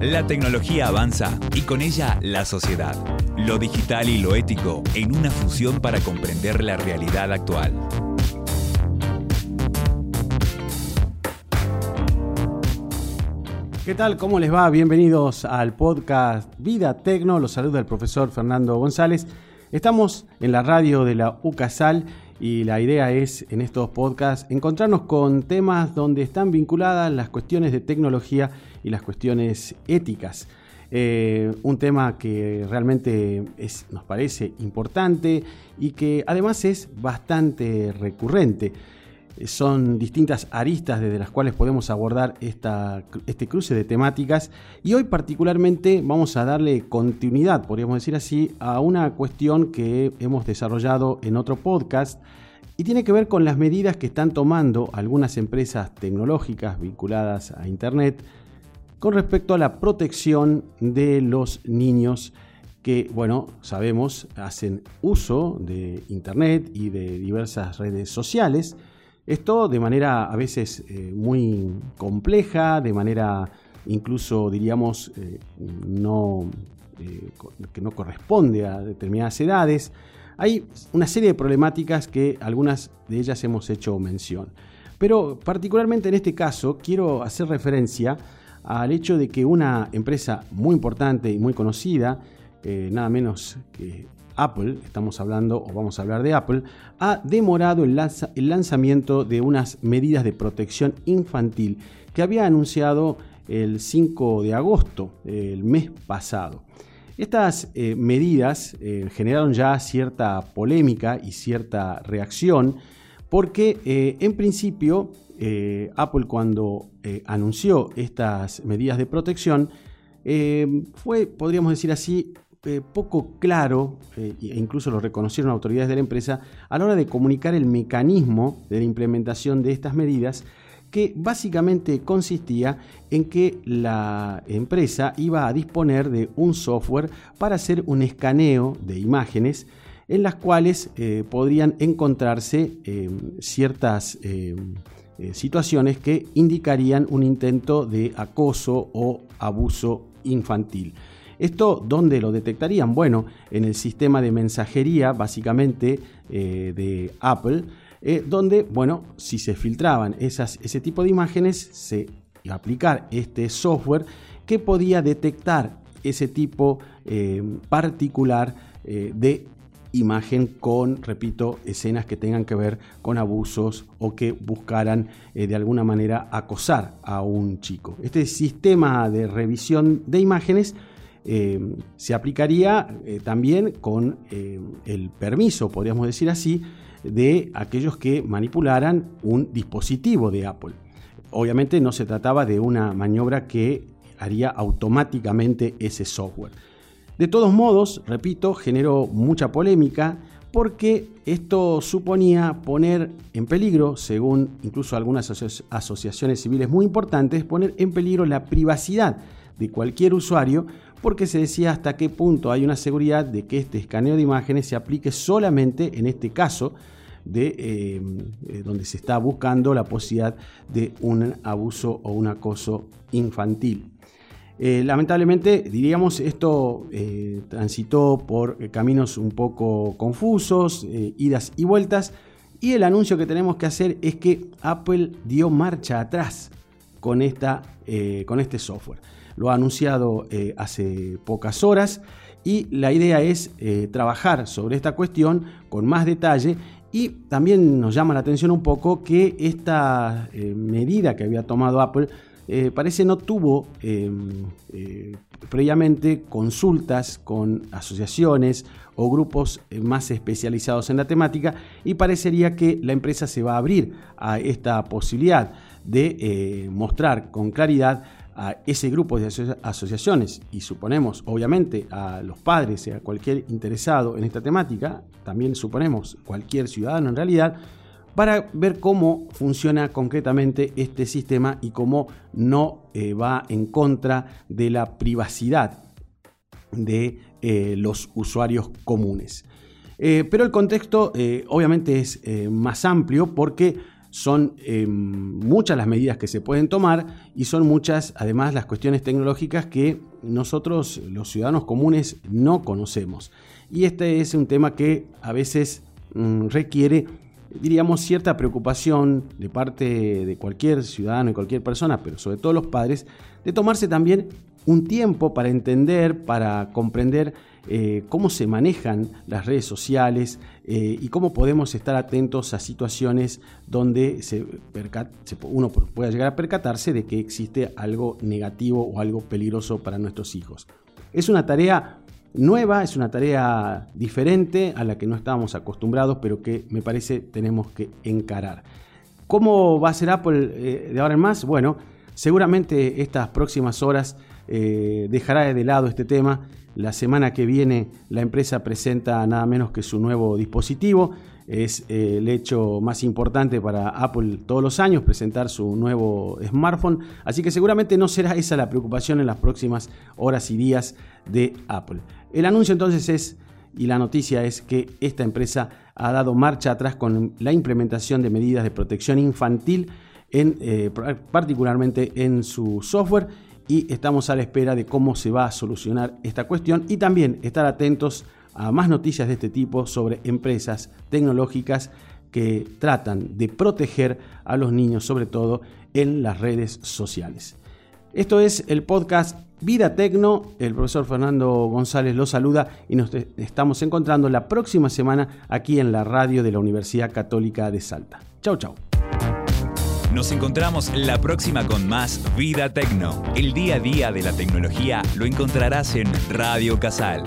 La tecnología avanza y con ella la sociedad. Lo digital y lo ético en una fusión para comprender la realidad actual. ¿Qué tal? ¿Cómo les va? Bienvenidos al podcast Vida Tecno. Los saluda el profesor Fernando González. Estamos en la radio de la UCASAL y la idea es en estos podcasts encontrarnos con temas donde están vinculadas las cuestiones de tecnología y las cuestiones éticas. Eh, un tema que realmente nos parece importante y que además es bastante recurrente. Son distintas aristas desde las cuales podemos abordar este cruce de temáticas. Y hoy particularmente vamos a darle continuidad, podríamos decir así, a una cuestión que hemos desarrollado en otro podcast y tiene que ver con las medidas que están tomando algunas empresas tecnológicas vinculadas a Internet con respecto a la protección de los niños que, bueno, sabemos, hacen uso de Internet y de diversas redes sociales esto de manera a veces eh, muy compleja, de manera incluso diríamos eh, eh, que no corresponde a determinadas edades. Hay una serie de problemáticas que algunas de ellas hemos hecho mención. Pero particularmente en este caso quiero hacer referencia al hecho de que una empresa muy importante y muy conocida, nada menos que Apple, estamos hablando o vamos a hablar de Apple, ha demorado el, lanzamiento de unas medidas de protección infantil que había anunciado el 5 de agosto, el mes pasado. Estas eh, medidas eh, generaron ya cierta polémica y cierta reacción porque eh, en principio Apple cuando anunció estas medidas de protección fue, podríamos decir así, eh, poco claro, eh, e incluso lo reconocieron autoridades de la empresa, a la hora de comunicar el mecanismo de la implementación de estas medidas, que básicamente consistía en que la empresa iba a disponer de un software para hacer un escaneo de imágenes en las cuales eh, podrían encontrarse ciertas situaciones que indicarían un intento de acoso o abuso infantil. ¿Esto dónde lo detectarían? Bueno, en el sistema de mensajería, básicamente, eh, de Apple, eh, donde, bueno, si se filtraban esas, ese tipo de imágenes, se aplicar este software que podía detectar ese tipo eh, particular de imagen con, repito, escenas que tengan que ver con abusos o que buscaran de alguna manera acosar a un chico. Este sistema de revisión de imágenes eh, se aplicaría eh, también con eh, el permiso, podríamos decir así, de aquellos que manipularan un dispositivo de Apple. Obviamente no se trataba de una maniobra que haría automáticamente ese software. De todos modos, repito, generó mucha polémica porque esto suponía poner en peligro, según incluso algunas asociaciones civiles muy importantes, poner en peligro la privacidad de cualquier usuario porque se decía hasta qué punto hay una seguridad de que este escaneo de imágenes se aplique solamente en este caso de eh, eh, donde se está buscando la posibilidad de un abuso o un acoso infantil. Eh, lamentablemente, diríamos, esto transitó por caminos un poco confusos, idas y vueltas, y el anuncio que tenemos que hacer es que Apple dio marcha atrás con, esta, con este software lo ha anunciado eh, hace pocas horas y la idea es eh, trabajar sobre esta cuestión con más detalle y también nos llama la atención un poco que esta eh, medida que había tomado Apple parece no tuvo em, previamente consultas con asociaciones o grupos más especializados en la temática y parecería que la empresa se va a abrir a esta posibilidad de mostrar con claridad a ese grupo de asociaciones y suponemos obviamente a los padres y a cualquier interesado en esta temática, también suponemos cualquier ciudadano en realidad, para ver cómo funciona concretamente este sistema y cómo no eh, va en contra de la privacidad de eh, los usuarios comunes. Eh, pero el contexto obviamente es más amplio porque son eh, muchas las medidas que se pueden tomar y son muchas además las cuestiones tecnológicas que nosotros los ciudadanos comunes no conocemos. Y este es un tema que a veces mm, requiere, diríamos, cierta preocupación de parte de cualquier ciudadano y cualquier persona, pero sobre todo los padres, de tomarse también un tiempo para entender, para comprender eh, cómo se manejan las redes sociales eh, y cómo podemos estar atentos a situaciones donde se uno pueda llegar a percatarse de que existe algo negativo o algo peligroso para nuestros hijos. Es una tarea nueva, es una tarea diferente a la que no estábamos acostumbrados, pero que me parece tenemos que encarar. ¿Cómo va a ser Apple eh, de ahora en más? Bueno, seguramente estas próximas horas dejará de lado este tema la semana que viene la empresa presenta nada menos que su nuevo dispositivo. Es eh, el hecho más importante para Apple todos los años, presentar su nuevo smartphone. Así que seguramente no será esa la preocupación en las próximas horas y días de Apple. El anuncio entonces es, y la noticia es que esta empresa ha dado marcha atrás con la implementación de medidas de protección infantil, en, eh, particularmente en su software y estamos a la espera de cómo se va a solucionar esta cuestión y también estar atentos a más noticias de este tipo sobre empresas tecnológicas que tratan de proteger a los niños, sobre todo en las redes sociales. Esto es el podcast Vida Tecno. El profesor Fernando González lo saluda y nos estamos encontrando la próxima semana aquí en la radio de la Universidad Católica de Salta. Chau, chau. Nos encontramos la próxima con más Vida Tecno. El día a día de la tecnología lo encontrarás en Radio Casal